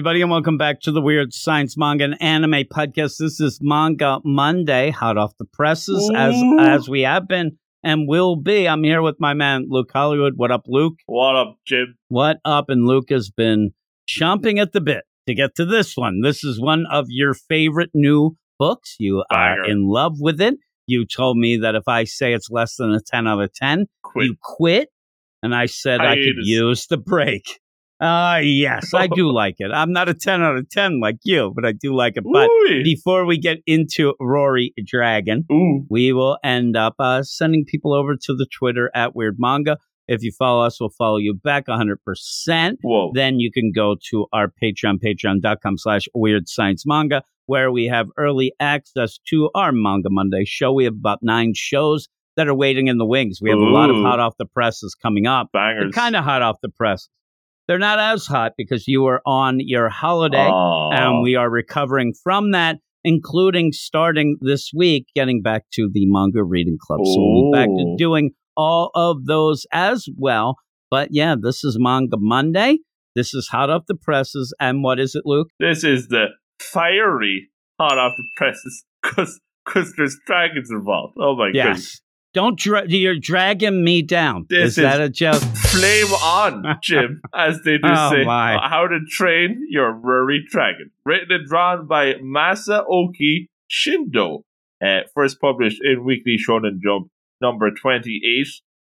Hello, everybody, and welcome back to the Weird Science Manga and Anime Podcast. This is Manga Monday, hot off the presses, as as we have been and will be. I'm here with my man Luke Hollywood. What up, Luke? What up, Jim? What up? And Luke has been chomping at the bit to get to this one. This is one of your favorite new books. You Banger. are in love with it. You told me that if I say it's less than a 10 out of 10, Quit. you quit. And I said I could use the break. Uh, yes, I do like it. I'm not a 10 out of 10 like you, but I do like it. But Ooh. before we get into Rory Dragon, Ooh. we will end up uh, sending people over to the Twitter at Weird Manga. If you follow us, we'll follow you back 100%. Whoa. Then you can go to our Patreon, patreon.com slash weird science manga, where we have early access to our Manga Monday show. We have about nine shows that are waiting in the wings. We have a lot of hot off the presses coming up. Bangers. kind of hot off the presses. They're not as hot because you were on your holiday Aw. and oh. we are recovering from that, including starting this week, getting back to the manga reading club. So we'll be back to doing all of those as well. But yeah, this is Manga Monday. This is hot off the presses. And what is it, Luke? This is the fiery hot off the presses because there's dragons involved. Oh my goodness. Don't dra- you're dragging me down. This is that a joke? Flame on, Jim, as they do Oh, say. my. How to Train Your Ruri Dragon. Written and drawn by Masaoki Shindo. Uh, first published in Weekly Shonen Jump number 28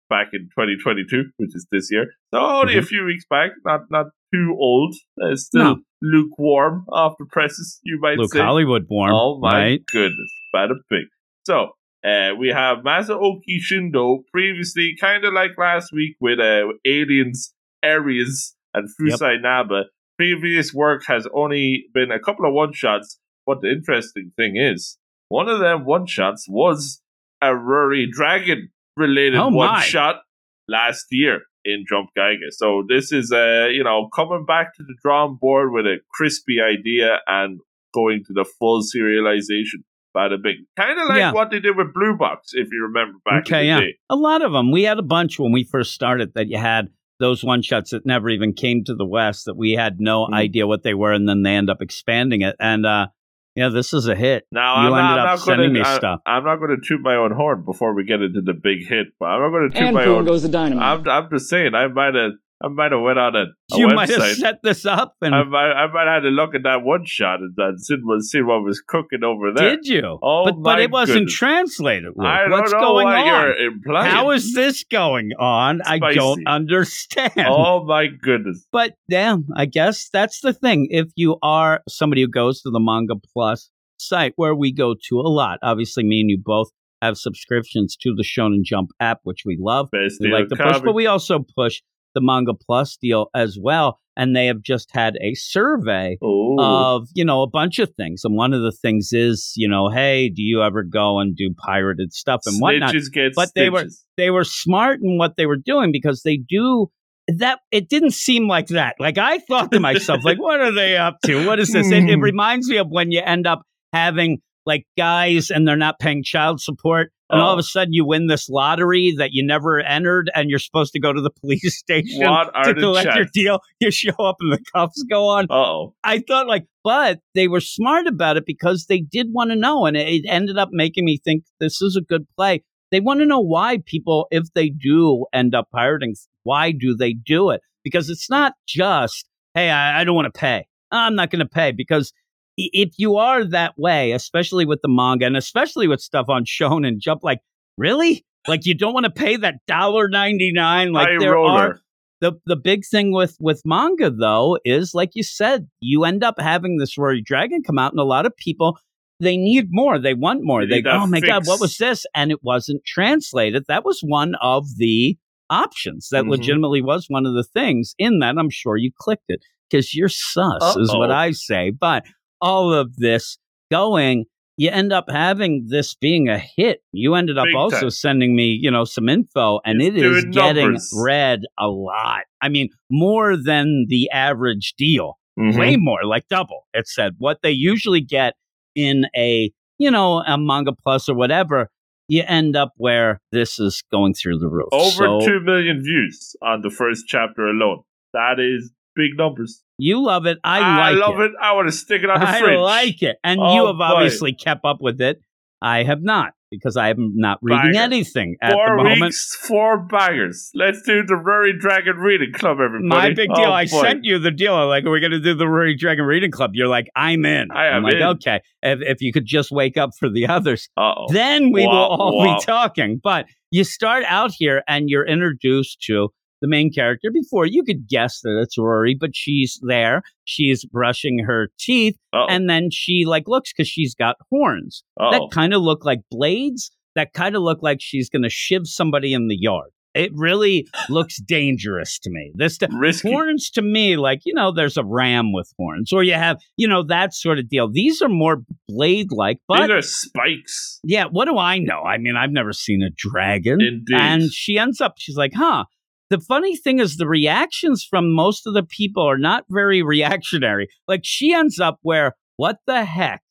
back in 2022, which is this year. So only a few weeks back, not not too old. Uh, still No. lukewarm off the presses, you might Luke say. Hollywood born. Oh my right? goodness, bada big. So uh, we have Masaoki Shindo, previously kind of like last week with uh, Aliens, Area, and Yep. Fusai Naba. Previous work has only been a couple of one shots, but the interesting thing is, one of them one shots was a Ruri Dragon related Oh, one shot last year in Jump GIGA. So this is uh, you know, coming back to the drawing board with a crispy idea and going to the full serialization. Bada big. Kind of like Yeah. what they did with Blue Box, if you remember back Okay, in the yeah. day. A lot of them. We had a bunch when we first started that you had those one shots that never even came to the West that we had no Mhm. idea what they were, and then they end up expanding it. And uh, yeah, this is a hit. Now You I'm ended not, up I'm not sending gonna, me I, stuff. I'm not going to toot my own horn before we get into the big hit, but I'm not going to toot And my boom own. goes the dynamite. I'm, I'm just saying, I might have, I might have went on a, a you might have set this up, and I might, I might have had to look at that one shot and, and see, what, see what was cooking over there. did you? Oh, but but it wasn't goodness. translated. Luke. I don't What's know going what on? you're implying. How is this going on? I don't understand. Oh my goodness! But damn, I guess that's the thing. If you are somebody who goes to the Manga Plus site, where we go to a lot, obviously, me and you both have subscriptions to the Shonen Jump app, which we love. Best We like to in push, but we also push the Manga Plus deal as well. And they have just had a survey Oh, of you know a bunch of things, and one of the things is you know, hey, do you ever go and do pirated stuff and whatnot? snitches get But they were- they were smart in what they were doing because they do that it didn't seem like that like i thought to myself like what are they up to what is this it, it Hmm. reminds me of when you end up having like guys and they're not paying child support and all of Oh. a sudden you win this lottery that you never entered and you're supposed to go to the police station to collect your deal you show up and the cuffs go on Uh-oh. I thought like, but they were smart about it because they did want to know, and it, ended up making me think this is a good play. They want to know why people, if they do end up pirating, why do they do it? Because it's not just, hey, I, I don't want to pay. I'm not going to pay because if you are that way, especially with the manga and especially with stuff on Shonen Jump, like really, like you don't want to pay that dollar ninety nine. Like High there are the the big thing with with manga though is like you said, you end up having this Rory Dragon come out, and a lot of people they need more, they want more. They They, go, oh my god, what was this? And it wasn't translated. That was one of the options. That Mhm. legitimately was one of the things in that. I'm sure you clicked it because you're sus, is what I say. But all of this going. You end up having this being a hit. You ended up Big also time. sending me, you know, some info, and It's it is doing getting numbers. read a lot. I mean, more than the average deal, Mhm. way more, like double. It said what they usually get in a, you know, a manga plus or whatever. You end up where this is going through the roof. Over So- two million views on the first chapter alone. That is big numbers. You love it. I, I like love it. I want to stick it on the I fridge. I like it. And Oh, you have boy. obviously kept up with it. I have not because I am not reading Banger. anything at Four the moment. weeks, four bangers. Let's do the Rory Dragon Reading Club, everybody. My big deal. Oh, I boy. sent you the deal. I'm like, are we going to do the Rory Dragon Reading Club? You're like, I'm in. I am am like, in. okay. If, if you could just wake up for the others, Uh-oh. then we will all wah. be talking. But you start out here and you're introduced to the main character before you could guess that it's Rory, but she's there. She's brushing her teeth, Uh-oh. and then she like looks because she's got horns Uh-oh. that kind of look like blades. That kind of look like she's going to shiv somebody in the yard. It really looks dangerous to me. This horns to me, like you know, there's a ram with horns, or you have you know that sort of deal. These are more blade like, but These are spikes. yeah, what do I know? I mean, I've never seen a dragon. Indeed. And she ends up, she's like, huh. The funny thing is, the reactions from most of the people are not very reactionary. Like, she ends up where, what the heck?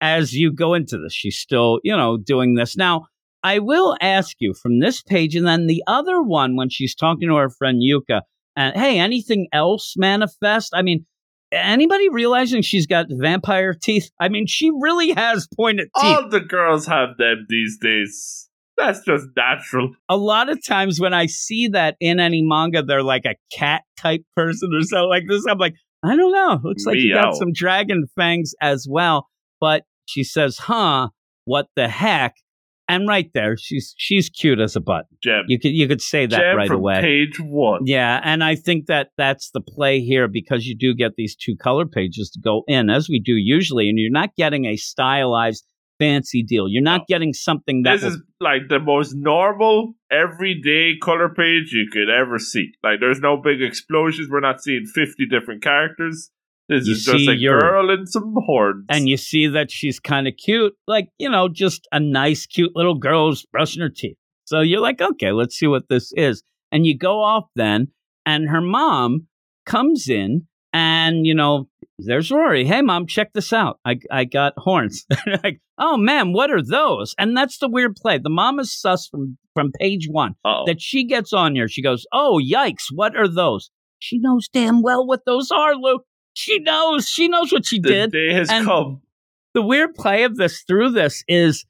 As you go into this, she's still, you know, doing this. Now, I will ask you from this page and then the other one when she's talking to her friend Yuka, and hey, anything else manifest? I mean, anybody realizing she's got vampire teeth? I mean, she really has pointed teeth. All the girls have them these days. That's just natural. a lot of times when I see that in any manga, they're like a cat type person or something like this. I'm like, I don't know. Looks like you got some dragon fangs as well. But she says, huh, what the heck? And right there, she's she's cute as a button. Gem. You could you could say that Gem right away. page one. Yeah, and I think that that's the play here because you do get these two color pages to go in as we do usually, and you're not getting a stylized fancy deal. You're not No. getting something that This will is like the most normal, everyday color page you could ever see. Like, there's no big explosions. We're not seeing 50 different characters. This You is just a your- girl and some horns. and you see that she's kind of cute, like you know, just a nice, cute little girl who's brushing her teeth. So you're like, okay, let's see what this is. And you go off then, and her mom comes in, and you know, there's Rory. Hey, mom, check this out. I I got horns. like, oh man, what are those? And that's the weird play. The mom is sus from from page one Uh-oh. that she gets on here. She goes, oh yikes, what are those? She knows damn well what those are, Luke. She knows. She knows what she the did day has and- come. the weird play of this through this is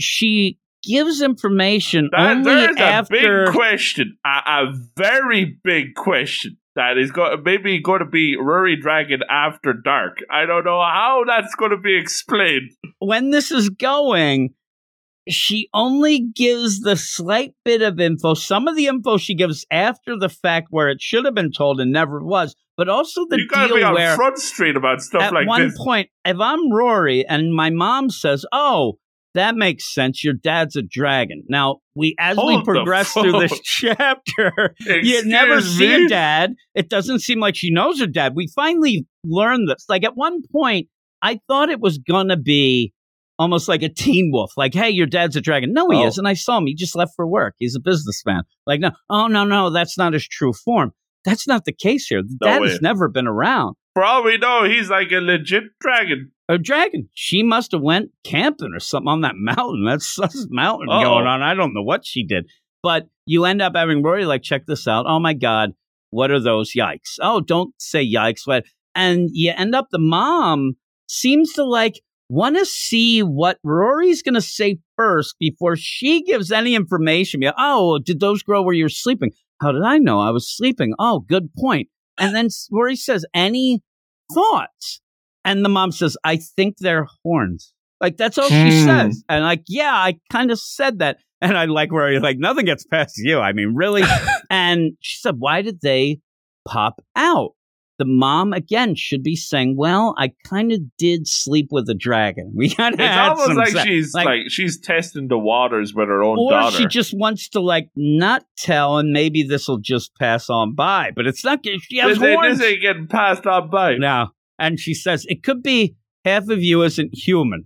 she gives information That, only there's a after big question, a, a very big question that is going maybe going to be Rory Dragon after dark. I don't know how that's going to be explained. when this is going she only gives the slight bit of info some of the info she gives after the fact where it should have been told and never was but also the you gotta be deal on where front street about stuff at like one this. point if i'm rory and my mom says oh that makes sense your dad's a dragon now we as we Hold the progress through this chapter you never see me? a dad. It doesn't seem like she knows her dad. We finally learned this. Like at one point, I thought it was gonna be almost like a teen wolf. Like, hey, your dad's a dragon. No, he Oh. isn't. I saw him. He just left for work. He's a businessman. Like, no, oh no, no, that's not his true form. That's not the case here. The No dad way. has never been around. For all we know, he's like a legit dragon. A dragon. She must have went camping or something on that mountain. That's, that's mountain Uh-oh. going on. I don't know what she did. But you end up having Rory like, check this out. Oh my God, what are those? Yikes. Oh, don't say yikes. What? And you end up, the mom seems to like want to see what Rory's going to say first before she gives any information. Oh, did those grow where you're sleeping? How did I know I was sleeping? Oh, good point. And then Rory says, any thoughts? And the mom says, I think they're horns. Like that's all she Hmm. says. And like, yeah, I kind of said that. And I like where you're like, nothing gets past you. I mean, really? and she said, Why did they pop out? The mom again should be saying, Well, I kind of did sleep with a dragon. We of It's almost some like sex." she's Like- like, she's testing the waters with her own or daughter. she just wants to like not tell, and maybe this will just pass on by. But it's not. She has this, horns. this ain't getting passed on by. No. And she says, it could be half of you isn't human.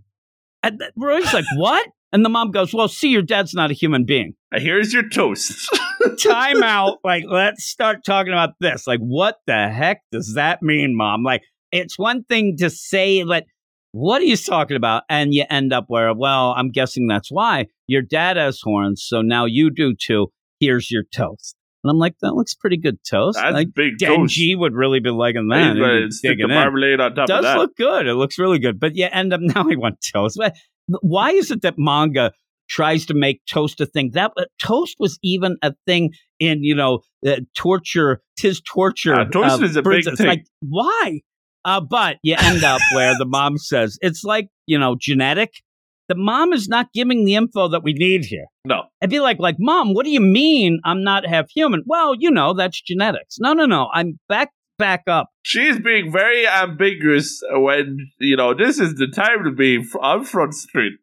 And Roy's like, what? And the mom goes, well, see, your dad's not a human being. Here's your toast. Time out. Like, let's start talking about this. Like, what the heck does that mean, mom? Like, it's one thing to say, but what are you talking about? And you end up where, well, I'm guessing that's why your dad has horns. So now you do too. Here's your toast. And I'm like, that looks pretty good toast. That's like, big toast. Denji would really be liking that. He's He'd gonna be stick the digging in. on top does of that. Does look good. It looks really good. But yeah, end up now I want toast. But why is it that manga tries to make toast a thing? That uh, toast was even a thing in you know uh, torture. Tis torture. Uh, toast is a big thing. Like why? Uh, but you end up where the mom says it's like you know genetic. The mom is not giving the info that we need here. no, I'd be like, like, mom, what do you mean I'm not half human? Well, you know, that's genetics. No, no, no. I'm back, back up. she's being very ambiguous when you know this is the time to be on Front Street.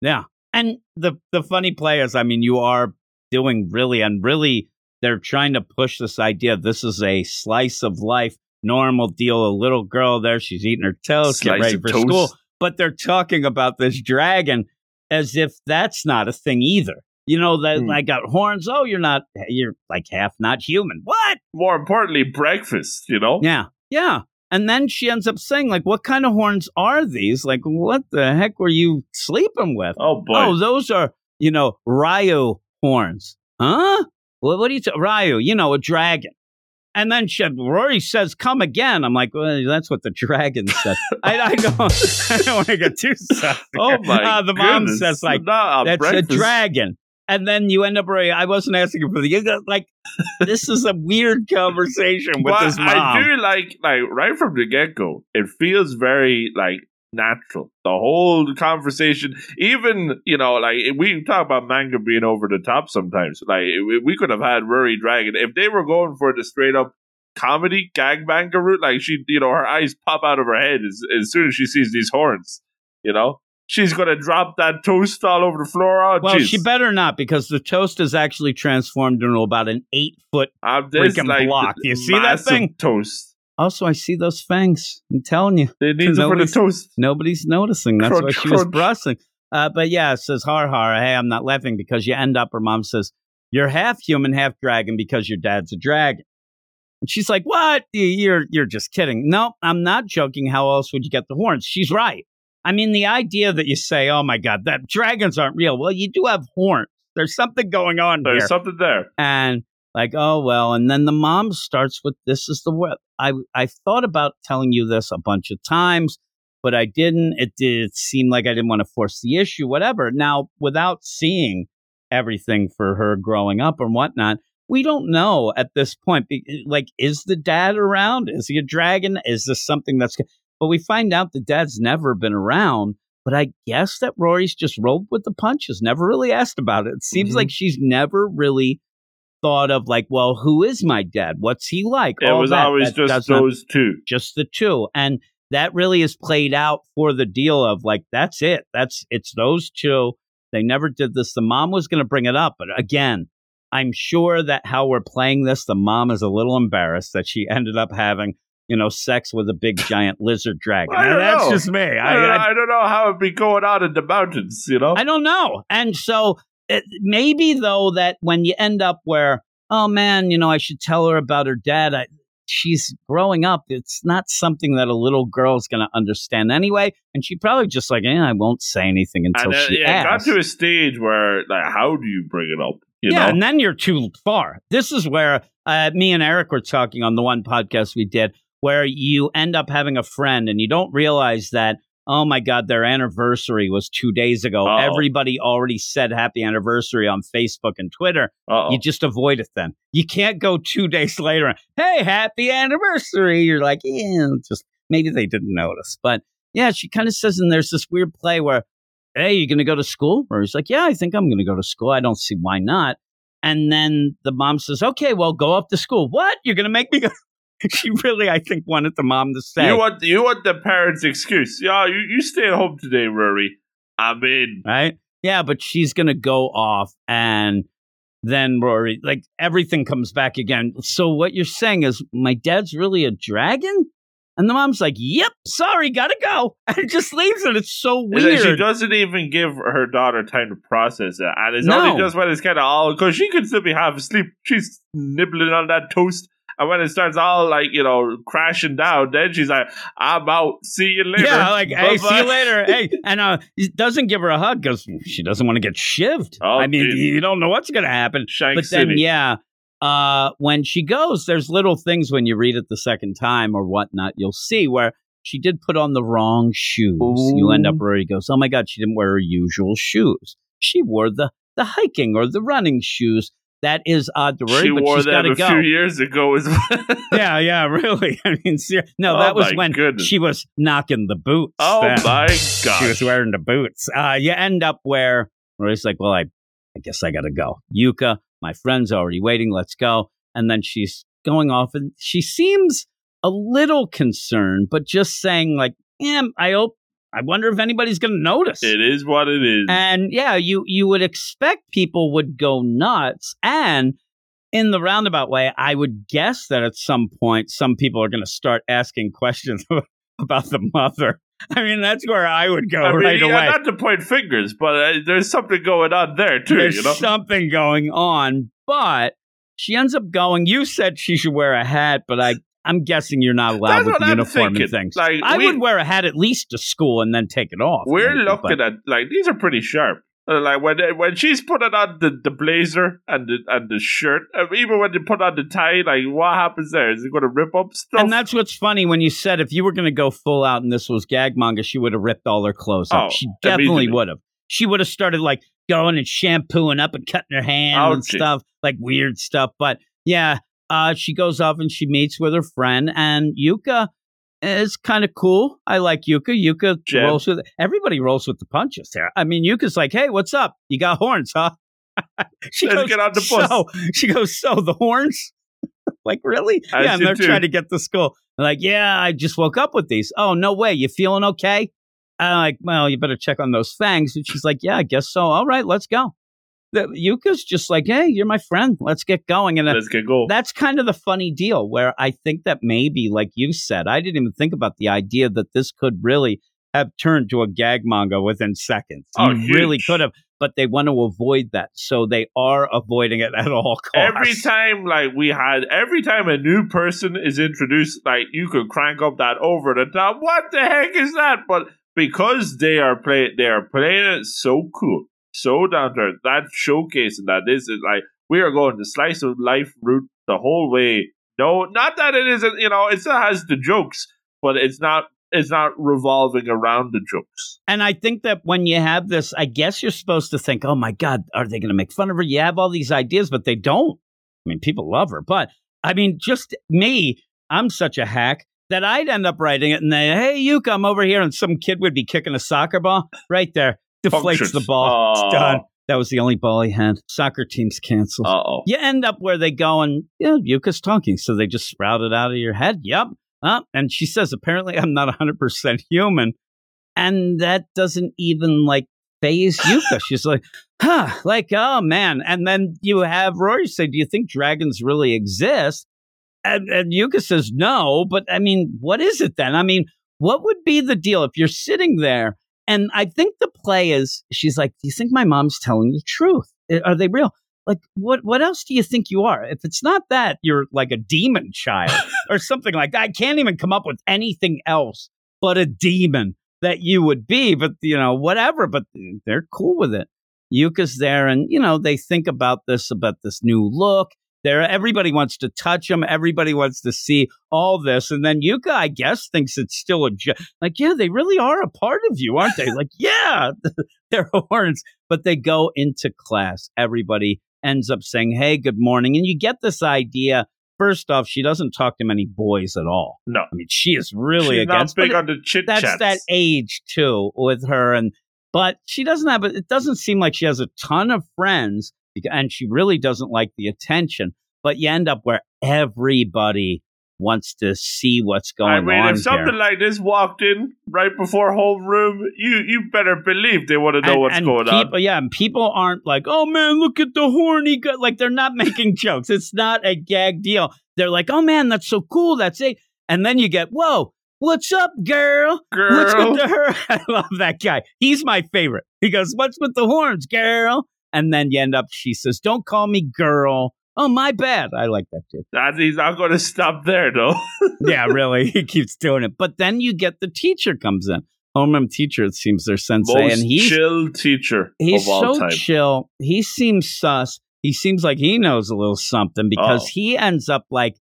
Yeah. And the the funny players, I mean, you are doing really and really they're trying to push this idea this is a slice of life, normal deal. A little girl there, she's eating her toast, get ready for toast. school. But they're talking about this dragon as if that's not a thing either. You know, that Hmm. I got horns. Oh, you're not you're like half not human. What? More importantly, breakfast. You know, Yeah. Yeah. And then she ends up saying, like, what kind of horns are these? Like, what the heck were you sleeping with? Oh boy, Oh, those are, you know, Ryu horns. Huh? What, what do you say? Ryu, you know, a dragon. And then she, Rory says, come again. I'm like, well, that's what the dragon said. I, I don't, I don't want to get too sassy. oh my. Uh, the mom goodness. says, like, Not that's breakfast. a dragon. And then you end up, Rory, I wasn't asking for the, you got, like, this is a weird conversation with this mom. I do like like right from the get go. It feels very like natural. The whole conversation, even you know, like we talk about manga being over the top sometimes. Like we, we could have had Rory Dragon if they were going for the straight up comedy gag manga route. Like she, you know, her eyes pop out of her head as, as soon as she sees these horns. You know, she's gonna drop that toast all over the floor. Oh, Well, jeez. she better not because the toast is actually transformed into about an eight foot. This, freaking like, block. You see that thing? Toast. Also, I see those fangs. I'm telling you, They need for the Nobody's- toast. nobody's noticing. That's why Crunch, she was brushing. Uh, but yeah, it says har har. Hey, I'm not laughing because you end up. Her mom says you're half human, half dragon because your dad's a dragon. And she's like, "What? You're you're just kidding." No, I'm not joking. How else would you get the horns? She's right. I mean, the idea that you say, "Oh my God, that dragons aren't real." Well, you do have horns. There's something going on There's here. something there. and like oh well and then the mom starts with this is the way i i thought about telling you this a bunch of times but i didn't it did seem like i didn't want to force the issue whatever now without seeing everything for her growing up and whatnot we don't know at this point like is the dad around is he a dragon is this something that's but we find out the dad's never been around but I guess that Rory's just rolled with the punches, never really asked about it. It seems Mhm. like she's never really thought of like, well, who is my dad? What's he like? It All was that. always That just those two. just the two. And that really is played out for the deal of like, that's it. That's it's those two. They never did this. The mom was going to bring it up, but again, I'm sure that how we're playing this, the mom is a little embarrassed that she ended up having, you know, sex with a big giant lizard dragon. I don't that's know. just me. I, don't, I, I don't know how it'd be going on in the mountains, you know? I don't know. And so it, maybe though that when you end up where, oh man, you know, I should tell her about her dad. I, she's growing up. It's not something that a little girl's going to understand anyway. And she probably just like, eh, I won't say anything until and then, she yeah, it got to a stage where, like, how do you bring it up? You yeah, know? and then you're too far. This is where uh, me and Eric were talking on the one podcast we did, where you end up having a friend and you don't realize that. Oh my God, their anniversary was two days ago. Uh-oh. Everybody already said happy anniversary on Facebook and Twitter. Uh-oh. You just avoid it then. You can't go two days later and, hey, happy anniversary. You're like, yeah, just maybe they didn't notice. But yeah, she kind of says, and there's this weird play where, hey, you going to go to school? Or he's like, yeah, I think I'm going to go to school. I don't see why not. And then the mom says, okay, well, go up to school. What? You're going to make me go? she really, I think, wanted the mom to say, you want you want the parents' excuse. Yeah, you, you stay at home today, Rory. I mean, right? Yeah, but she's going to go off and then Rory, like everything comes back again. So what you're saying is my dad's really a dragon? And the mom's like, "Yep, sorry, gotta go," and just leaves it. It's so it's like she doesn't even give her daughter time to process it, and it's No. only just when it's kind of all because she could still be half asleep. She's nibbling on that toast, and when it starts all like you know crashing down, then she's like, "I'm out. See you later." Yeah, like, hey, see Bye-bye." you later. hey, and uh, he doesn't give her a hug because she doesn't want to get shivved. Oh, I mean, dude. you don't know what's gonna happen. Shank but then, yeah, uh, when she goes, there's little things when you read it the second time or whatnot, you'll see where she did put on the wrong shoes. Ooh. You end up where he goes, oh my God, she didn't wear her usual shoes. She wore the, the hiking or the running shoes. That is odd to Rory, she but wore she's got to a go. few years ago as well. yeah, yeah, really. I mean, no, Oh that was when goodness. she was knocking the boots. oh then. my god, She was wearing the boots. Uh, you end up where Rory's like, well, I, I guess I got to go. Yuka, my friend's already waiting. Let's go. And then she's going off and she seems a little concerned, but just saying like, yeah, I hope, I wonder if anybody's going to notice. It is what it is. And yeah, you you would expect people would go nuts. And in the roundabout way, I would guess that at some point, some people are going to start asking questions about the mother. I mean, that's where I would go I mean, right yeah, away. not to point fingers, but uh, there's something going on there too. There's you know, something going on, but she ends up going. You said she should wear a hat, but I. I'm guessing you're not allowed That's with the uniform and things. Like, I we- would wear a hat at least to school and then take it off. we're maybe, but- looking at like these are pretty sharp. Uh, Like when when she's putting on the, the blazer and the and the shirt, uh, even when they put on the tie, like what happens there? Is it going to rip up stuff? And that's what's funny when you said if you were going to go full out and this was gag manga, she would have ripped all her clothes up. Oh, she definitely would have. She would have started like going and shampooing up and cutting her hands and stuff, like weird stuff. But yeah, uh, she goes off and she meets with her friend, and Yuka is kind of cool. I like Yuka. Yuka rolls with everybody rolls with the punches there. I mean, Yuka's like, "Hey, what's up? You got horns, huh?" she Let's goes, get on the bus. So she goes, "So the horns." like really? As yeah, and they're do. trying to get to school. They're like, yeah, I just woke up with these. Oh, no way. You feeling okay? I'm like, well, you better check on those fangs. And she's like, yeah, I guess so. All right, let's go. The, Yuka's just like, hey, you're my friend. Let's get going. And Let's get go. that's kind of the funny deal where I think that maybe, like you said, I didn't even think about the idea that this could really have turned to a gag manga within seconds. Oh, you really could have, but they want to avoid that. So they are avoiding it at all costs. Every time, like we had, every time a new person is introduced, like you could crank up that over the top. What the heck is that? But because they are play, they are playing it so cool, so down earth. That showcasing that this is like we are going to slice of life route the whole way. No, not that it isn't. You know, it still has the jokes, but it's not. It's not revolving around the jokes. And I think that when you have this, I guess you're supposed to think, oh my God, are they going to make fun of her? You have all these ideas, but they don't. I mean, people love her. But I mean, just me, I'm such a hack that I'd end up writing it and then, hey, you come over here. And some kid would be kicking a soccer ball right there, deflates Functions. the ball. Aw. It's done. That was the only ball he had. Soccer team's canceled. Oh. you end up where they go and, yeah, Yuka's talking. So they just sprout it out of your head. Yep. Uh, and she says, apparently I'm not 100% human. And that doesn't even like phase Yuka. She's like, huh, like, oh man. And then you have Rory say, do you think dragons really exist? And, and Yuka says, no. But I mean, what is it then? I mean, what would be the deal if you're sitting there? And I think the play is, she's like, do you think my mom's telling the truth? Are they real? Like, what, what else do you think you are? If it's not that, you're like a demon child or something like that. I can't even come up with anything else but a demon that you would be, but you know, whatever, but they're cool with it. Yuka's there and, you know, they think about this, about this new look. There, everybody wants to touch them. Everybody wants to see all this. And then Yuka, I guess, thinks it's still a, jo- like, yeah, they really are a part of you, aren't they? like, yeah, they're horns, but they go into class. Everybody ends up saying, hey, good morning. And you get this idea. First off, she doesn't talk to many boys at all. No, I mean, she is really she's not against. big on the chit that's chats. that age too with her, and but she doesn't have. It doesn't seem like she has a ton of friends, and she really doesn't like the attention. But you end up where everybody wants to see what's going I mean, on if something here. like this walked in right before homeroom, you you better believe they want to know and, what's and going people, on. Yeah, and people aren't like, oh man, look at the horny guy. Like they're not making jokes. It's not a gag deal. They're like, oh man, that's so cool. That's it. And then you get, whoa, what's up, girl? What's Girl, with the her? I love that guy. He's my favorite. He goes, What's with the horns, girl? And then you end up, she says, Don't call me girl. Oh, my bad. I like that too. that he's not going to stop there though. yeah, really. He keeps doing it. But then you get the teacher comes in. Homeroom teacher, it seems their sensei. Most and he's chill teacher he's of all so time. chill. He seems sus. he seems like he knows a little something because Oh. he ends up like,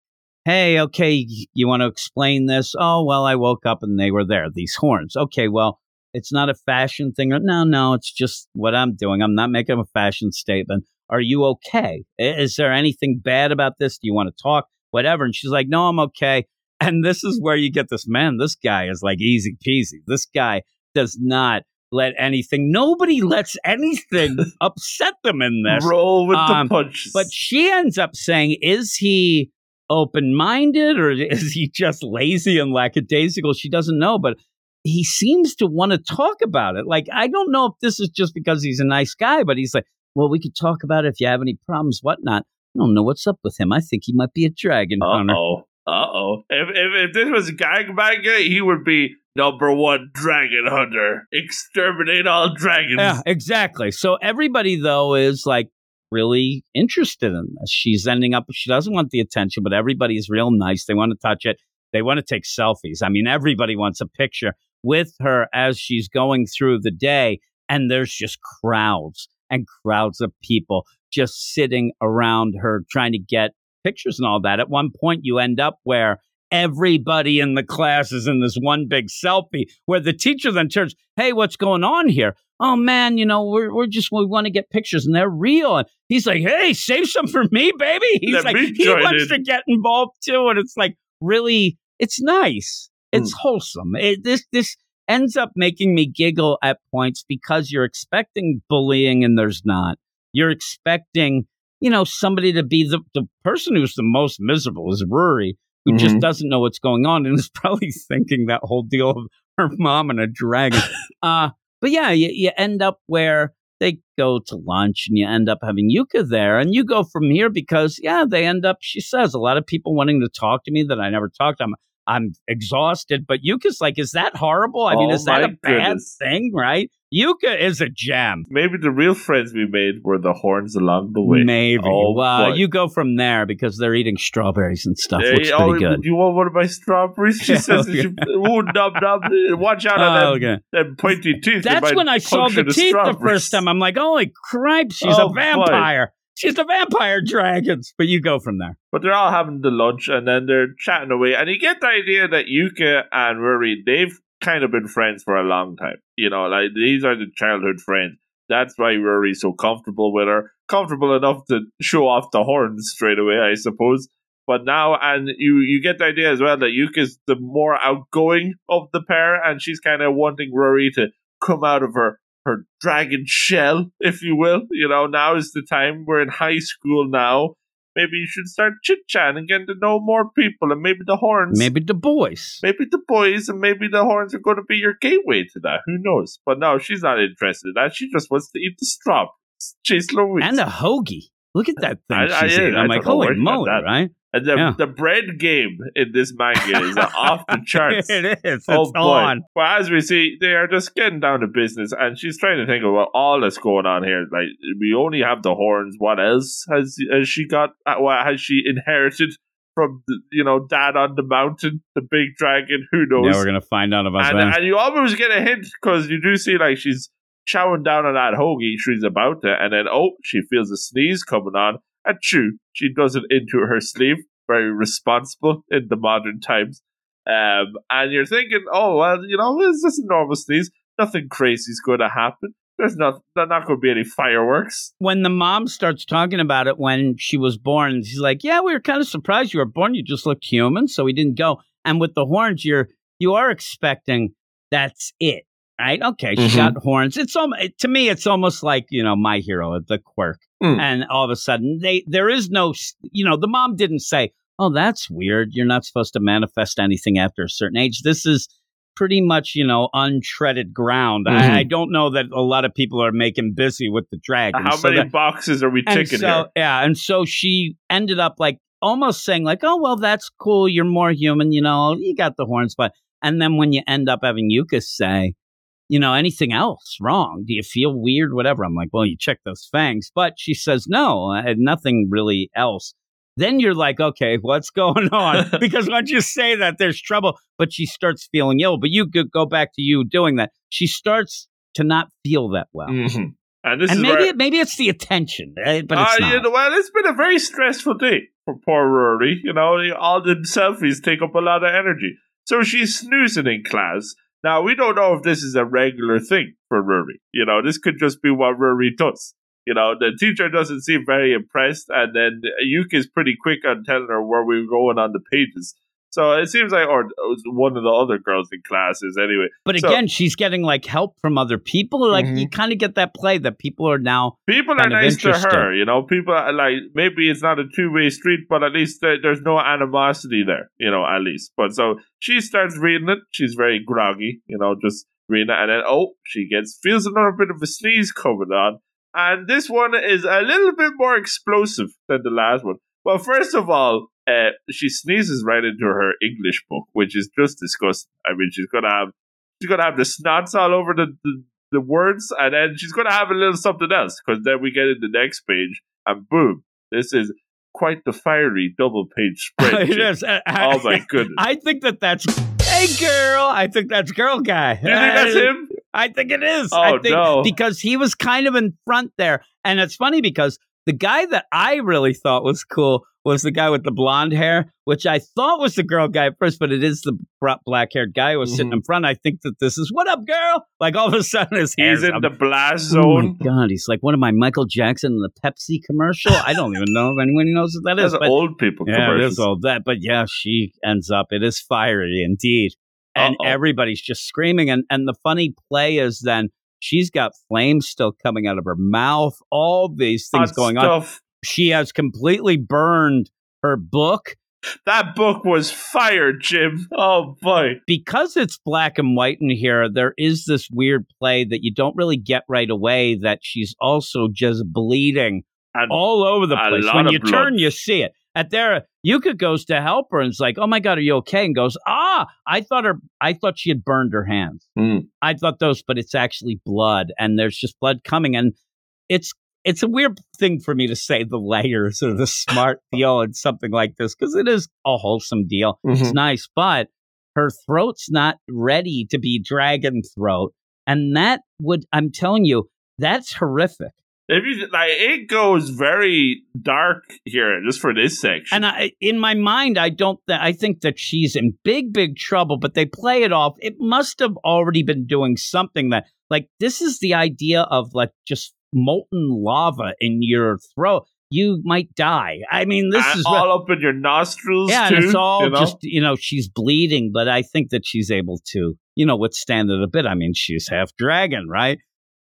hey, okay, you want to explain this? Oh, well, I woke up and they were there, these horns. Okay, well, it's not a fashion thing. No, no, it's just what I'm doing. I'm not making a fashion statement. Are you okay? Is there anything bad about this? Do you want to talk? Whatever. And she's like, no, I'm okay. And this is where you get this man. This guy is like easy peasy. This guy does not let anything, nobody lets anything upset them in this. Roll with Um, the punches. But she ends up saying, is he open minded or is he just lazy and lackadaisical? She doesn't know, but he seems to want to talk about it. Like, I don't know if this is just because he's a nice guy, but he's like, well, we could talk about it if you have any problems, whatnot. I don't know what's up with him. I think he might be a dragon hunter. Uh hunter. oh. Uh oh. If, if if this was Gangbanga, he would be number one dragon hunter. Exterminate all dragons. Yeah, exactly. So everybody though is like really interested in this. She's ending up she doesn't want the attention, but everybody's real nice. They want to touch it. They want to take selfies. I mean, everybody wants a picture with her as she's going through the day and there's just crowds and crowds of people just sitting around her trying to get pictures and all that. At one point you end up where everybody in the class is in this one big selfie where the teacher then turns, Hey, what's going on here? Oh man, you know, we're, we're just, we want to get pictures and they're real. And he's like, Hey, save some for me, baby. He's Let like, he wants in. to get involved too. And it's like, really, it's nice. It's Hmm. wholesome. It, this, this ends up making me giggle at points because you're expecting bullying and there's not. You're expecting, you know, somebody to be the, the person who's the most miserable is Rory, who just Mhm. doesn't know what's going on and is probably thinking that whole deal of her mom and a dragon. uh, but yeah, you, you end up where they go to lunch and you end up having Yuka there. And you go from here because, yeah, they end up, she says, a lot of people wanting to talk to me that I never talked to. I'm, I'm exhausted. But Yuka's like, is that horrible? I mean, Oh is that a bad goodness. thing, right? Yuka is a gem. Maybe the real friends we made were the horns along the way. Maybe. Oh, well, boy. you go from there because they're eating strawberries and stuff. Hey, Looks oh, pretty good. Do you want one of my strawberries? She Yeah, says, that okay. she, "Oh, num num! Uh, watch out on oh, that, okay. them pointy teeth." That's when I saw puncture the teeth the first time. I'm like, holy crap, she's Oh, a boy. She's the vampire dragons. But you go from there. But they're all having the lunch and then they're chatting away. And you get the idea that Yuka and Rory, they've kind of been friends for a long time. You know, like these are the childhood friends. That's why Rory's so comfortable with her. Comfortable enough to show off the horns straight away, I suppose. But now, and you, you get the idea as well that Yuka's the more outgoing of the pair, and she's kind of wanting Rory to come out of her her dragon shell, if you will. You know, now is the time. We're in high school now. Maybe you should start chit chatting and getting to know more people, and maybe the horns, Maybe the boys. maybe the boys, and maybe the horns are going to be your gateway to that. Who knows? But no, she's not interested in that. She just wants to eat the straw. Chase Louise. And a hoagie. Look at that thing I- I- she's eating. I I'm like, holy moly, right? and the, Yeah. the bread game in this manga is off the charts. it is. It's oh boy! on. Well, as we see, they are just getting down to business, and she's trying to think about all that's going on here. Like, we only have the horns. What else has has she got? uh, What has she inherited from the, you know Dad on the mountain, the big dragon? Who knows? Now we're gonna find out about and, that. and you almost get a hint because you do see like she's chowing down on that hoagie. She's about to, and then oh, she feels a sneeze coming on. And chew, she does it into her sleeve. Very responsible in the modern times. Um, and you're thinking, oh well, you know, it's just a normal sneeze. Nothing crazy is going to happen. There's not, there's not going to be any fireworks. when the mom starts talking about it when she was born, she's like, "Yeah, we were kind of surprised you were born. You just looked human, so we didn't go." And with the horns, you're you are expecting that's it, right? Okay, she Mhm. got horns. It's almost to me, it's almost like you know my hero, the quirk, Mm. and all of a sudden they there is no, you know, the mom didn't say, "Oh, that's weird. You're not supposed to manifest anything after a certain age." This is pretty much you know untreaded ground. Mhm. I, I don't know that a lot of people are making busy with the dragon. How so many that- boxes are we ticking so, here? Yeah, and so she ended up like almost saying like, "Oh well, that's cool. You're more human, you know. You got the horns." But and then when you end up having Yuka say, "You know, anything else wrong? Do you feel weird? Whatever." I'm like, "Well, you check those fangs," but she says, "No, I had nothing really else." Then you're like, okay, what's going on? because once you say that, there's trouble. But she starts feeling ill. But you could go back to you doing that. She starts to not feel that well. Mhm. And this and is maybe it, maybe it's the attention, eh, but it's Uh, not. you know, well, it's been a very stressful day for poor Rory. You know, all the selfies take up a lot of energy. So she's snoozing in class. Now, we don't know if this is a regular thing for Rory. You know, this could just be what Rory does. You know, the teacher doesn't seem very impressed, and then Yuki is pretty quick on telling her where we're going on the pages. So it seems like, or one of the other girls in classes anyway. But So- again, she's getting like help from other people. Like Mhm. you kind of get that play that people are now. People are nice to her, you know. People are like maybe it's not a two way street, but at least there, there's no animosity there, you know. At least, but so she starts reading it. She's very groggy, you know, just reading it, and then oh, she gets feels another bit of a sneeze coming on, and this one is a little bit more explosive than the last one. Well, first of all, uh, she sneezes right into her English book, which is just disgusting. I mean, she's gonna have she's gonna have the snots all over the, the the words, and then she's going to have a little something else because then we get in the next page, and boom, this is quite the fiery double page spread. It is. Uh, oh my goodness! I think that that's. Hey, girl! I think that's girl guy. you think that's him? I think it is. Oh, I think no. Because he was kind of in front there. And it's funny because the guy that I really thought was cool was the guy with the blonde hair, which I thought was the girl guy at first, but it is the black haired guy who was sitting Mm-hmm. in front. I think that this is what up, girl? Like all of a sudden his He's in up. the blast zone. Oh my zone. god, he's like one of my Michael Jackson in the Pepsi commercial. I don't even know if anyone knows what that is. But old people yeah, it is all that. But yeah, she ends up. It is fiery indeed, and Uh-oh. everybody's just screaming. And and the funny play is then she's got flames still coming out of her mouth. All these things Hot going on. She has completely burned her book That book was fire, Jim. Oh boy. because it's black and white in here. There is this weird play that you don't really get right away. That she's also just bleeding And all over the place. When you blood. turn, you see it. At there, Yuka goes to help her and is like, "Oh my god, are you okay?" And goes, "Ah, I thought her, I thought she had burned her hands. Hmm. I thought those, but it's actually blood, and there's just blood coming, and it's." It's a weird thing for me to say the layers or the smart deal and something like this because it is a wholesome deal. Mm-hmm. It's nice, but her throat's not ready to be dragon throat. And that would, I'm telling you, that's horrific. if you like, it goes very dark here just for this section. And I, in my mind, I don't. I think that she's in big, big trouble. But they play it off. It must have already been doing something that, like, this is the idea of like just molten lava in your throat. You might die. I mean, this is all up in your nostrils. yeah, too, and it's all you know? just you know she's bleeding, but I think that she's able to you know withstand it a bit. I mean, she's half dragon, right?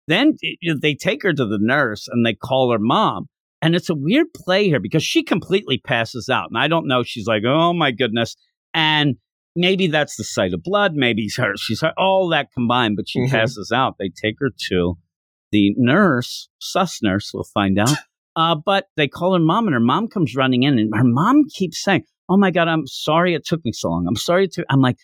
Then they take her to the nurse and they call her mom. And it's a weird play here because she completely passes out. And I don't know. She's like, oh my goodness. And maybe that's the sight of blood. Maybe it's her, she's her, all that combined, but she Mhm. passes out. They take her to the nurse, sus nurse, we'll find out. Uh, but they call her mom, and her mom comes running in, and her mom keeps saying, "Oh my god, I'm sorry it took me so long. I'm sorry it took." I'm like,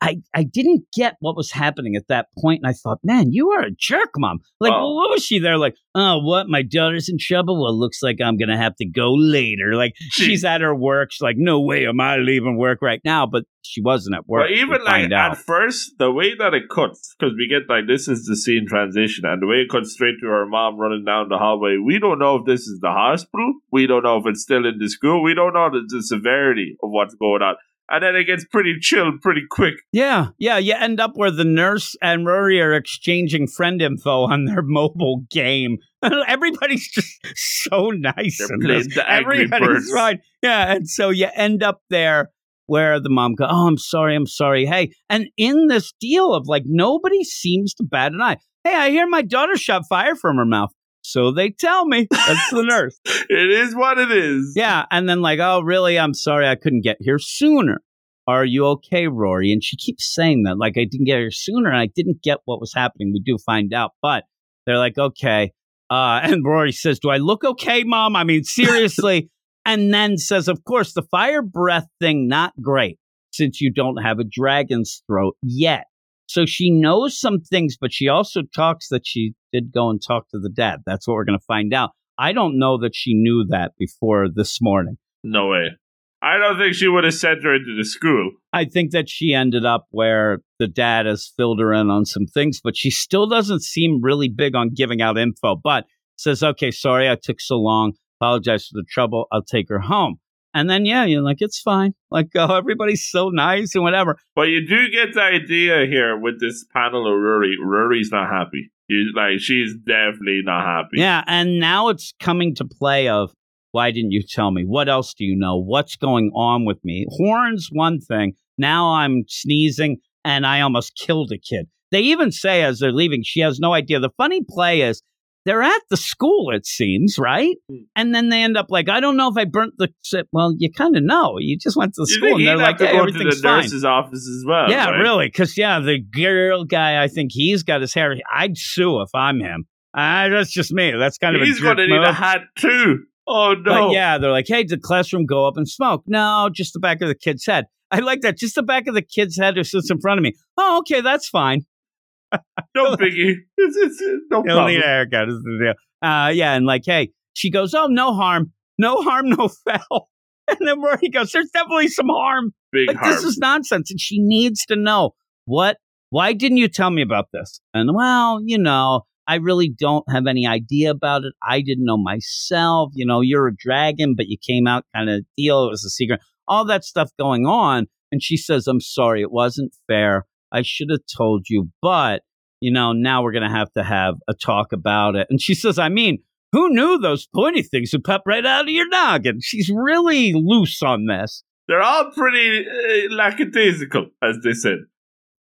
I I didn't get what was happening at that point, and I thought, man, you are a jerk, mom. Like, Oh. what was she there? Like, oh, what? My daughter's in trouble. Well, looks like I'm gonna have to go later. Like, she's at her work. She's like, no way am I leaving work right now. But she wasn't at work. But even like at first, the way that it cuts, because we get like this is the scene transition, and the way it cuts straight to her mom running down the hallway, we don't know if this is the hospital. We don't know if it's still in the school. We don't know the, the severity of what's going on. And then it gets pretty chill pretty quick. Yeah, yeah. You end up where the nurse and Rory are exchanging friend info on their mobile game. Everybody's just so nice. They're playing this. the Angry Everybody's right. Yeah, and so you end up there where the mom goes, "Oh, I'm sorry, I'm sorry." Hey, and in this deal of like nobody seems to bat an eye. Hey, I hear my daughter shot fire from her mouth. So they tell me. That's the nurse. It is what it is. Yeah, and then like, oh, really? I'm sorry I couldn't get here sooner. Are you okay, Rory? And she keeps saying that, like I didn't get here sooner, and I didn't get what was happening. We do find out, but they're like, okay. Uh, and Rory says, "Do I look okay, Mom? I mean, seriously." and then says, "Of course, the fire breath thing not great since you don't have a dragon's throat yet." So she knows some things, but she also talks that she did go and talk to the dad. That's what we're going to find out. I don't know that she knew that before this morning. No way. I don't think she would have sent her into the school. I think that she ended up where the dad has filled her in on some things, but she still doesn't seem really big on giving out info. But says, okay, sorry I took so long. Apologize for the trouble. I'll take her home. And then, yeah, you're like, it's fine. Like, oh, everybody's so nice and whatever. But you do get the idea here with this panel of Rory. Rory's not happy. He's like, she's definitely not happy. Yeah. And now it's coming to play of, why didn't you tell me? What else do you know? What's going on with me? Horns, one thing. Now I'm sneezing and I almost killed a kid. They even say as they're leaving, she has no idea. The funny play is they're at the school, it seems, right? Hmm. And then they end up like, I don't know if I burnt the. shit. Well, you kind of know. You just went to the You school, and they're like, hey, everything's the fine. nurse's office as well. yeah, right? really. Because yeah, the girl guy, I think he's got his hair. I'd sue if I'm him. Uh, that's just me. That's kind of He's a jerk going to need a hat too. Oh no! But yeah, they're like, hey, did the classroom go up and smoke? No, just the back of the kid's head. I like that. Just the back of the kid's head who sits in front of me. Oh, okay, that's fine. No biggie. It's, it's, it's no He'll problem. need a haircut is the deal. Uh, yeah, and like, hey, she goes, oh, no harm, no harm, no foul. And then Rory goes, there's definitely some harm. Big Like harm. this is nonsense, and she needs to know what. Why didn't you tell me about this? And well, you know, I really don't have any idea about it. I didn't know myself. You know, you're a dragon, but you came out kind of deal. It was a secret. All that stuff going on. And she says, I'm sorry, it wasn't fair. I should have told you, but you know, now we're going to have to have a talk about it. And she says, I mean, who knew those pointy things would pop right out of your noggin? She's really loose on this. They're all pretty uh, lackadaisical, as they said.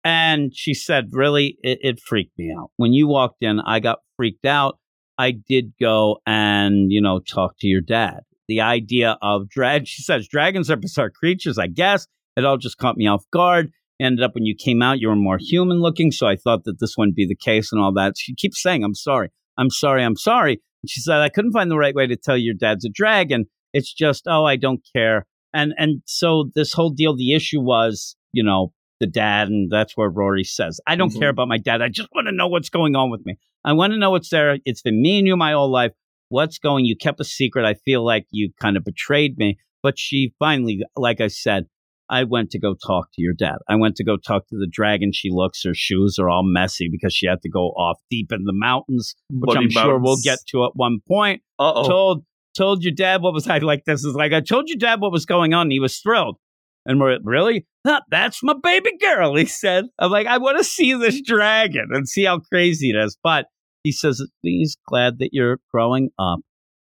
And she said, really, it, it freaked me out. When you walked in, I got freaked out. I did go and, you know, talk to your dad. The idea of drag, she says, dragons are bizarre creatures, I guess. It all just caught me off guard. Ended up when you came out, you were more human looking. So I thought that this wouldn't be the case and all that. She keeps saying, I'm sorry. I'm sorry. I'm sorry. And she said, I couldn't find the right way to tell you your dad's a dragon. It's just, oh, I don't care. And, and so this whole deal, the issue was, you know, the dad, and that's where Rory says, I don't Mhm. care about my dad. I just want to know what's going on with me. I want to know what's there. It's been me and you my whole life. What's going? You kept a secret. I feel like you kind of betrayed me. But she finally, like I said, I went to go talk to your dad. I went to go talk to the dragon. She looks, her shoes are all messy because she had to go off deep in the mountains, which Muddy I'm sure we'll get to at one point Uh-oh. told told your dad what was I like this is like I told your dad what was going on and he was thrilled. And we're really? Huh, that's my baby girl, he said. I'm like, I want to see this dragon and see how crazy it is. But he says he's glad that you're growing up.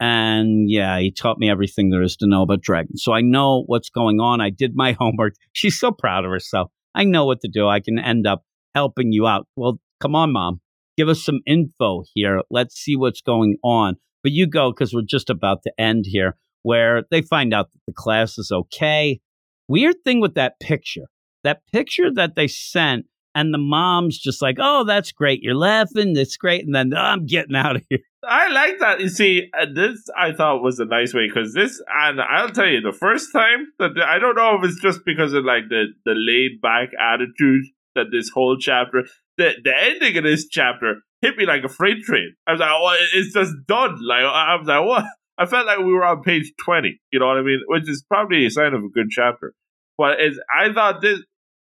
And yeah, he taught me everything there is to know about dragons. So I know what's going on. I did my homework. She's so proud of herself. I know what to do. I can end up helping you out. Well, come on, mom. Give us some info here. Let's see what's going on. But you go because we're just about to end here, where they find out that the class is okay. Weird thing with that picture. That picture that they sent, and the mom's just like, oh, that's great. You're laughing. That's great. And then "Oh, I'm getting out of here. I like that. You see, uh, this I thought was a nice way because this, and I'll tell you, the first time that I don't know if it's just because of like the the laid back attitude that this whole chapter, the the ending of this chapter hit me like a freight train. I was like, oh, it's just done. Like I was like, what? I felt like we were on page twenty. You know what I mean? Which is probably a sign of a good chapter. But it's, I thought this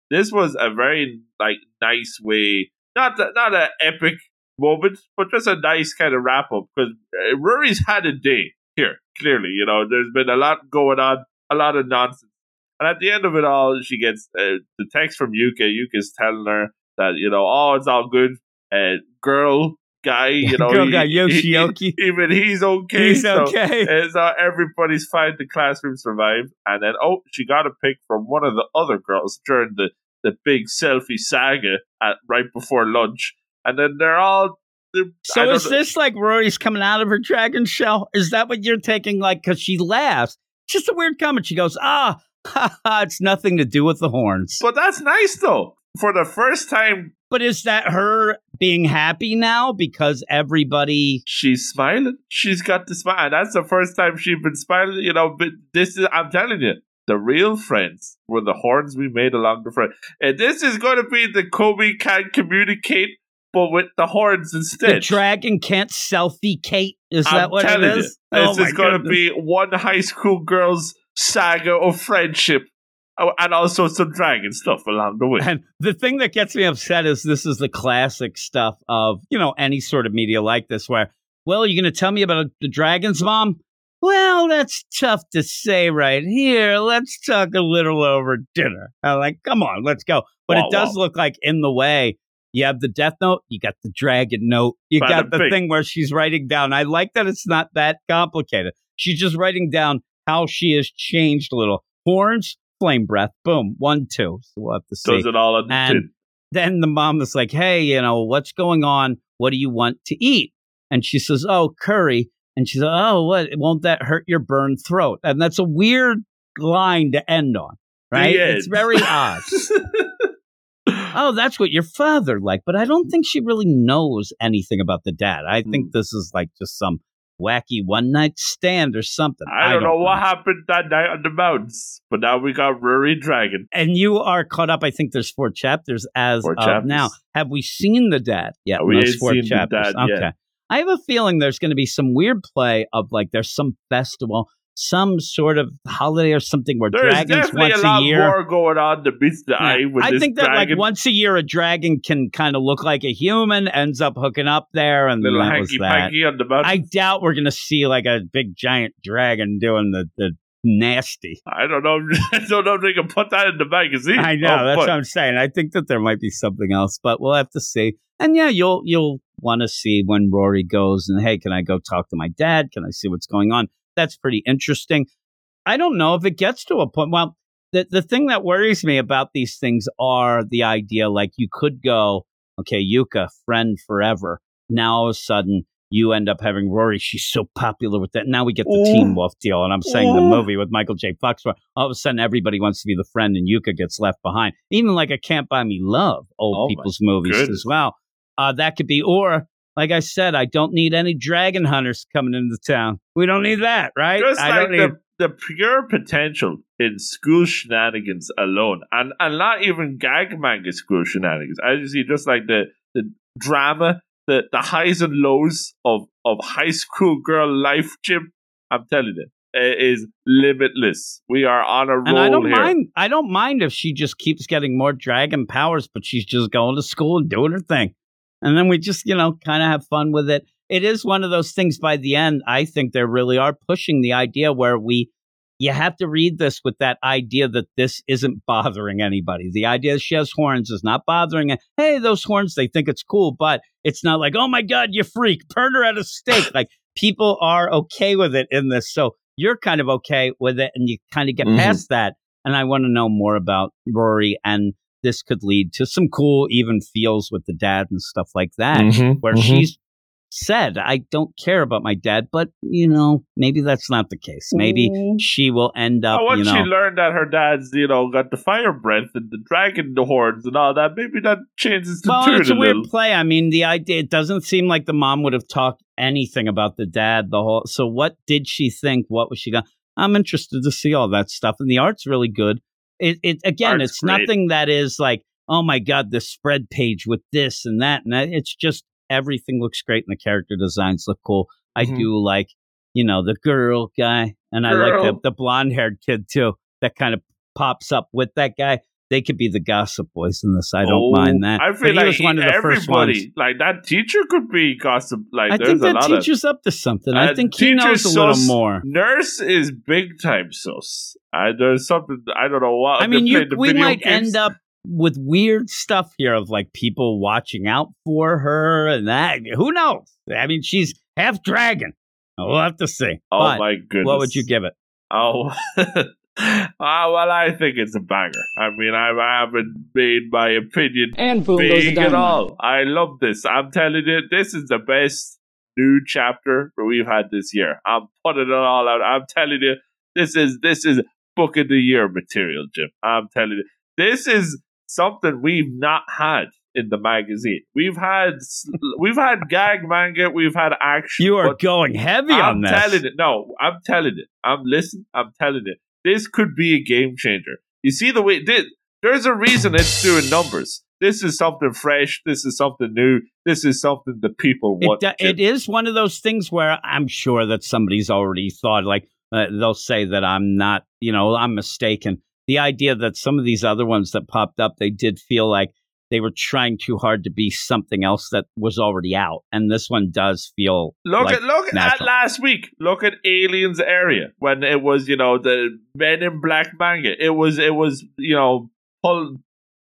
this was a very like nice way, not that, not an epic moment, but just a nice kind of wrap up because Rory's had a day here. Clearly, you know, there's been a lot going on, a lot of nonsense, and at the end of it all, she gets uh, the text from Yuka. Yuka's telling her that you know, oh, it's all good. Uh, girl, guy, you know, Girl he- guy, he- Yoshioki. even he's okay. He's so- okay. and so everybody's fine. The classroom survived, and then oh, she got a pic from one of the other girls during the the big selfie saga at right before lunch, and then they're all. they're- So is know- this like Rory's coming out of her dragon shell? Is that what you're taking? Like, because she laughs. Just a weird comment. She goes, ah, ha, ha, it's nothing to do with the horns. But that's nice though. For the first time, But is that her being happy now because everybody? she's smiling. She's got the smile. That's the first time she's been smiling. You know, but this is. I'm telling you. The real friends were the horns we made along the front. And this is going to be the Komi can communicate, but with the horns instead. The dragon can't selfie Kate. Is that I'm what it is? you, Oh this is going to be one high school girl's saga of friendship Oh, and also some dragon stuff along the way. And the thing that gets me upset is this is the classic stuff of, you know, any sort of media like this where, well, you're going to tell me about the dragons, mom? Well, that's tough to say right here. Let's talk a little over dinner. I'm like, come on, let's go. But whoa, it does whoa. look like in the way you have the death note, you got the dragon note, you Bada got the big. thing where she's writing down. I like that it's not that complicated. She's just writing down how she has changed a little. Horns, flame breath. Boom, one, two. So we'll have to see. Does it all on and then the mom is like, "Hey, you know what's going on? What do you want to eat?" And she says, "Oh, curry." And she says, "Oh, what? Won't that hurt your burned throat?" And that's a weird line to end on, right? It's very odd. oh, that's what your father liked, but I don't think she really knows anything about the dad. I think mm. this is like just some wacky one night stand or something. I, don't, don't know, know what happened that night on the mountains, but now we got Rory Dragon. And you are caught up. I think there's four chapters as four of chapters. now. Have we seen the dad yet? No, we ain't four seen chapters. the dad okay. I have a feeling there's going to be some weird play of like there's some festival some sort of holiday or something where There's dragons once a, a, year more going on to beat the yeah. eye with I think that dragon. like once a year a dragon can kind of look like a human, ends up hooking up there, and little that panky on the. I doubt we're gonna see like a big giant dragon doing the the nasty. I don't know. I don't know if they can put that in the magazine. I know oh, that's but. what I'm saying. I think that there might be something else, but we'll have to see. And yeah, you'll you'll want to see when Rory goes and hey, can I go talk to my dad? Can I see what's going on? That's pretty interesting. I don't know if it gets to a point. Well, the the thing that worries me about these things are the idea like you could go, okay, Yuka, friend forever. Now all of a sudden you end up having Rory. She's so popular with that. Now we get the Ooh. Teen Wolf deal, and I'm saying the movie with Michael J. Fox, where all of a sudden everybody wants to be the friend, and Yuka gets left behind. Even like a Can't Buy Me Love, old oh people's movies goodness. as well. Uh, that could be, or like I said, I don't need any dragon hunters coming into town. We don't need that, right? Just I like the, the pure potential in school shenanigans alone, and and not even gag manga school shenanigans. As you see, just like the the drama, the the highs and lows of of high school girl life, Jim. I'm telling you, it is limitless. We are on a roll and I don't here. mind. I don't mind if she just keeps getting more dragon powers, but she's just going to school and doing her thing and then we just you know kind of have fun with it. It is one of those things by the end i think they really are pushing the idea where we you have to read this with that idea that this isn't bothering anybody. The idea that she has horns is not bothering it hey those horns they think it's cool but it's not like oh my god you freak burn her at a stake. Like people are okay with it in this so you're kind of okay with it and you kind of get mm-hmm. past that and i want to know more about rory and this could lead to some cool, even feels with the dad and stuff like that, mm-hmm, where mm-hmm. she's said, I don't care about my dad, but you know, maybe that's not the case. Maybe mm. she will end up. Oh, once you know, she learned that her dad's, you know, got the fire breath and the dragon the horns and all that, maybe that changes the well, tune. It's a, a weird little. play. I mean, the idea it doesn't seem like the mom would have talked anything about the dad the whole. So, what did she think? What was she going? I'm interested to see all that stuff, and the art's really good. It, it again, Art's it's great. nothing that is like oh my god, the spread page with this and that and that. It's just everything looks great and the character designs look cool. I mm-hmm. do like, you know, the girl guy, and girl. I like the, the blonde haired kid too. That kind of pops up with that guy. They could be the gossip boys in this. I don't oh, mind that. I feel but like was one of the first ones. Like that teacher could be gossip. Like I think that teacher's of, up to something. I think he knows a little more. Nurse is big time sus. I, there's something I don't know what. I mean, you, we might games. end up with weird stuff here of like people watching out for her and that. Who knows? I mean, she's half dragon. We'll have to see. Oh but my goodness! What would you give it? Oh, uh, well, I think it's a banger. I mean, I, I haven't made my opinion and boom big at all. I love this. I'm telling you, this is the best new chapter that we've had this year. I'm putting it all out. I'm telling you, this is this is book of the year material, Jim. I'm telling you, this is something we've not had in the magazine. We've had we've had gag manga, we've had action. You are going heavy I'm on this. I'm telling it. No, I'm telling it. I'm listening. I'm telling it. This could be a game changer. You see the way this, there's a reason it's doing numbers. This is something fresh. This is something new. This is something that people want. It, it is one of those things where I'm sure that somebody's already thought like, uh, they'll say that I'm not, you know, I'm mistaken. The idea that some of these other ones that popped up, they did feel like they were trying too hard to be something else that was already out, and this one does feel look like at look at last week. Look at Aliens Area when it was you know the Men in Black manga. It was it was you know pull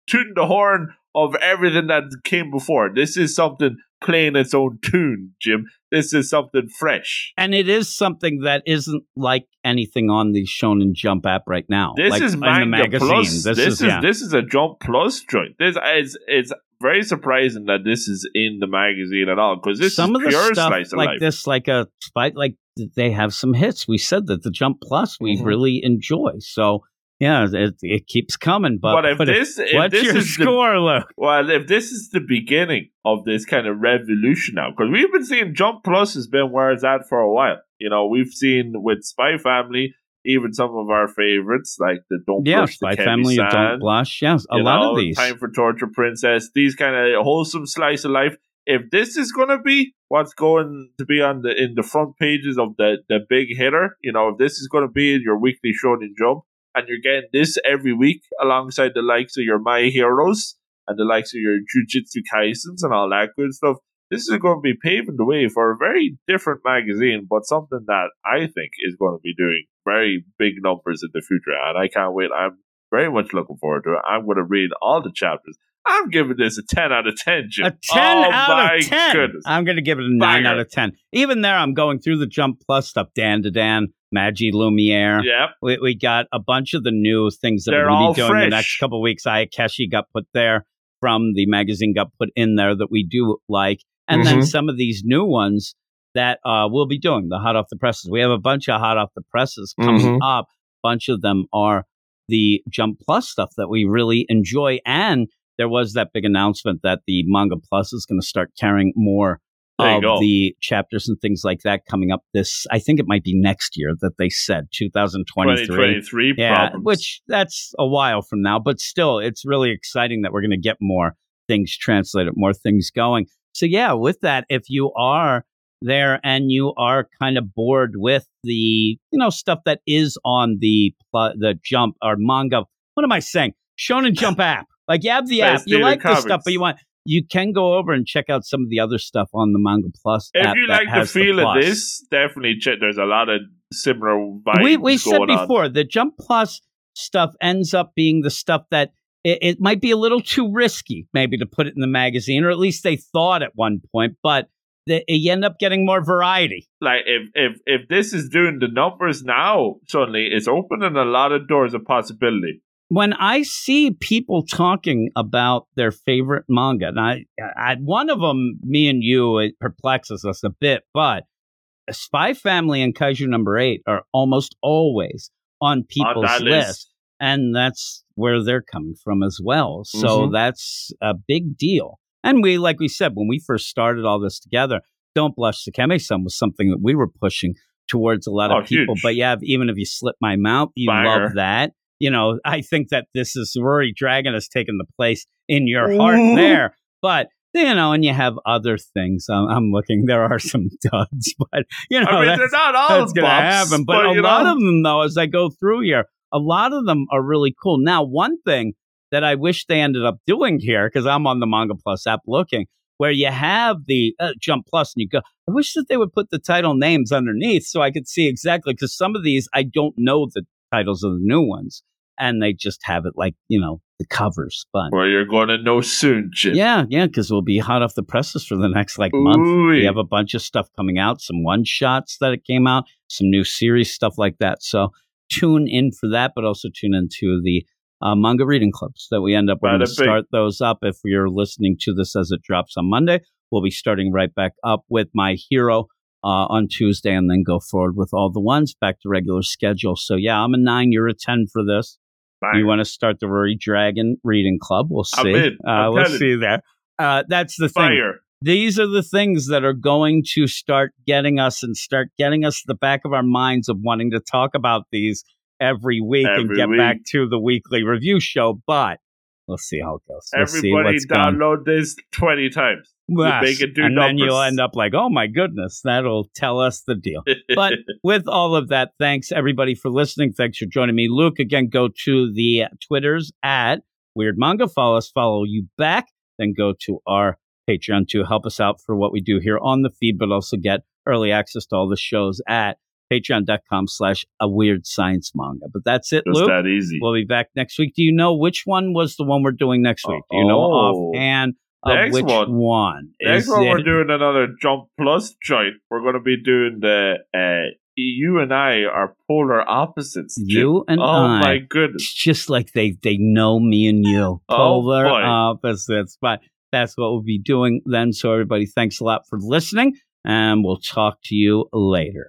tooting the horn of everything that came before. This is something playing its own tune, Jim. This is something fresh. and it is something that isn't like anything on the Shonen Jump app right now. This like is in manga the magazine. plus. This, This, is, is, yeah. this is a Jump Plus joint. This is it's very surprising that this is in the magazine at all because this some is of the pure stuff of like life. this, like a like they have some hits. We said that the Jump Plus we Mhm. really enjoy. So yeah, it, it keeps coming. But, But if but this, if what's this your is the score, Luke? Well, if this is the beginning of this kind of revolution now, because we've been seeing Jump Plus has been where it's at for a while. You know, we've seen with Spy Family, even some of our favorites like the Don't Yeah, Blush, the family, you don't blush. Yes, a lot know, of these. Time for Torture Princess, these kind of wholesome slice of life. If this is going to be what's going to be on the in the front pages of the the big hitter, you know, if this is going to be in your weekly Shonen Jump, and you're getting this every week alongside the likes of your My Heroes and the likes of your Jujutsu Kaisens and all that good stuff, this is going to be paving the way for a very different magazine, but something that I think is going to be doing very big numbers in the future, and I can't wait. I'm very much looking forward to it. I'm going to read all the chapters. I'm giving this a 10 out of 10, Jim. A 10 oh, out my of 10. Goodness. I'm going to give it a 9 Banger. out of 10. Even there, I'm going through the Jump Plus stuff. Dandadan, Magi Lumiere. Yeah. We, we got a bunch of the new things that They're we're going to be doing the next couple of weeks. Ayakeshi got put there from the magazine, got put in there that we do like. And then Mhm. some of these new ones that uh, we'll be doing, the hot off the presses. We have a bunch of hot off the presses coming Mhm. up. bunch of them are the Jump Plus stuff that we really enjoy. And there was that big announcement that the Manga Plus is going to start carrying more There you of the chapters and things like that coming up this I think it might be next year that they said 2023 2023 yeah problems. which that's a while from now but still it's really exciting that we're going to get more things translated more things going. So yeah with that if you are there and you are kind of bored with the you know stuff that is on the pl- the jump or manga what am i saying? Shonen jump app. Like you have the app you like the stuff but you want you can go over and check out some of the other stuff on the Manga Plus. if you like the feel of this, definitely check. There's a lot of similar vibes we we said going on. before the Jump Plus stuff ends up being the stuff that it, it might be a little too risky, maybe to put it in the magazine, or at least they thought at one point. But the, you end up getting more variety. Like if if if this is doing the numbers now, suddenly it's opening a lot of doors of possibility. When I see people talking about their favorite manga, and I, I one of them, me and you, it perplexes us a bit, but Spy Family and Kaiju Number Eight are almost always on people's that list, list. and that's where they're coming from as well. So Mhm. that's a big deal. And we, like we said, when we first started all this together, Don't Blush Sekime-san was something that we were pushing towards a lot Oh, of people. huge. But yeah, even if you slip my mouth, you Banger. love that. You know, I think that this is Rory Dragon has taken the place in your heart there. But you know, and you have other things. I'm, I'm looking. There are some duds, but you know, I mean, they're not all that's gonna happen. But, a lot know, of them, though, as I go through here, a lot of them are really cool. Now, one thing that I wish they ended up doing here, because I'm on the Manga Plus app looking, where you have the uh, Jump Plus, and you go. I wish that they would put the title names underneath so I could see exactly. Because some of these I don't know the titles of the new ones, and they just have it like you know the covers. But Well, you're going to know soon, Jim. yeah, yeah, because we'll be hot off the presses for the next like month. Ooh, We have a bunch of stuff coming out, some one shots that it came out, some new series stuff like that. So tune in for that, but also tune into the uh, manga reading clubs that we end up. We're going to start those up if you're listening to this as it drops on Monday. We'll be starting right back up with my hero uh, on Tuesday, and then go forward with all the ones back to regular schedule. So yeah, I'm a nine. You're a ten for this. Bang. You want to start the Rory Dragon Reading Club? We'll see. Uh, we'll see there. Uh, that's the thing these are the things that are going to start getting us and start getting us the back of our minds of wanting to talk about these every week and Every get back to the weekly review show. But We'll see how it goes. Everybody going- download this 20 times. Yes, make it do and then you'll end up like, oh my goodness, that'll tell us the deal. But with all of that, thanks everybody for listening. Thanks for joining me. Luke, again, go to the Twitters at Weird Manga. Follow us, follow you back. Then go to our Patreon to help us out for what we do here on the feed, but also get early access to all the shows at patreon.com slash a weird science manga. But that's it, Just Luke. that easy. We'll be back next week. Do you know which one was the one we're doing next week? Do you know Oh. offhand of Next which one. one? Next Is one, we're doing another Jump Plus joint. We're going to be doing the uh, you and I are polar opposites. Jim. You and oh I. my goodness! It's just like they they know me and you. Oh, Polar boy. opposites. But that's what we'll be doing then. So everybody, thanks a lot for listening, and we'll talk to you later.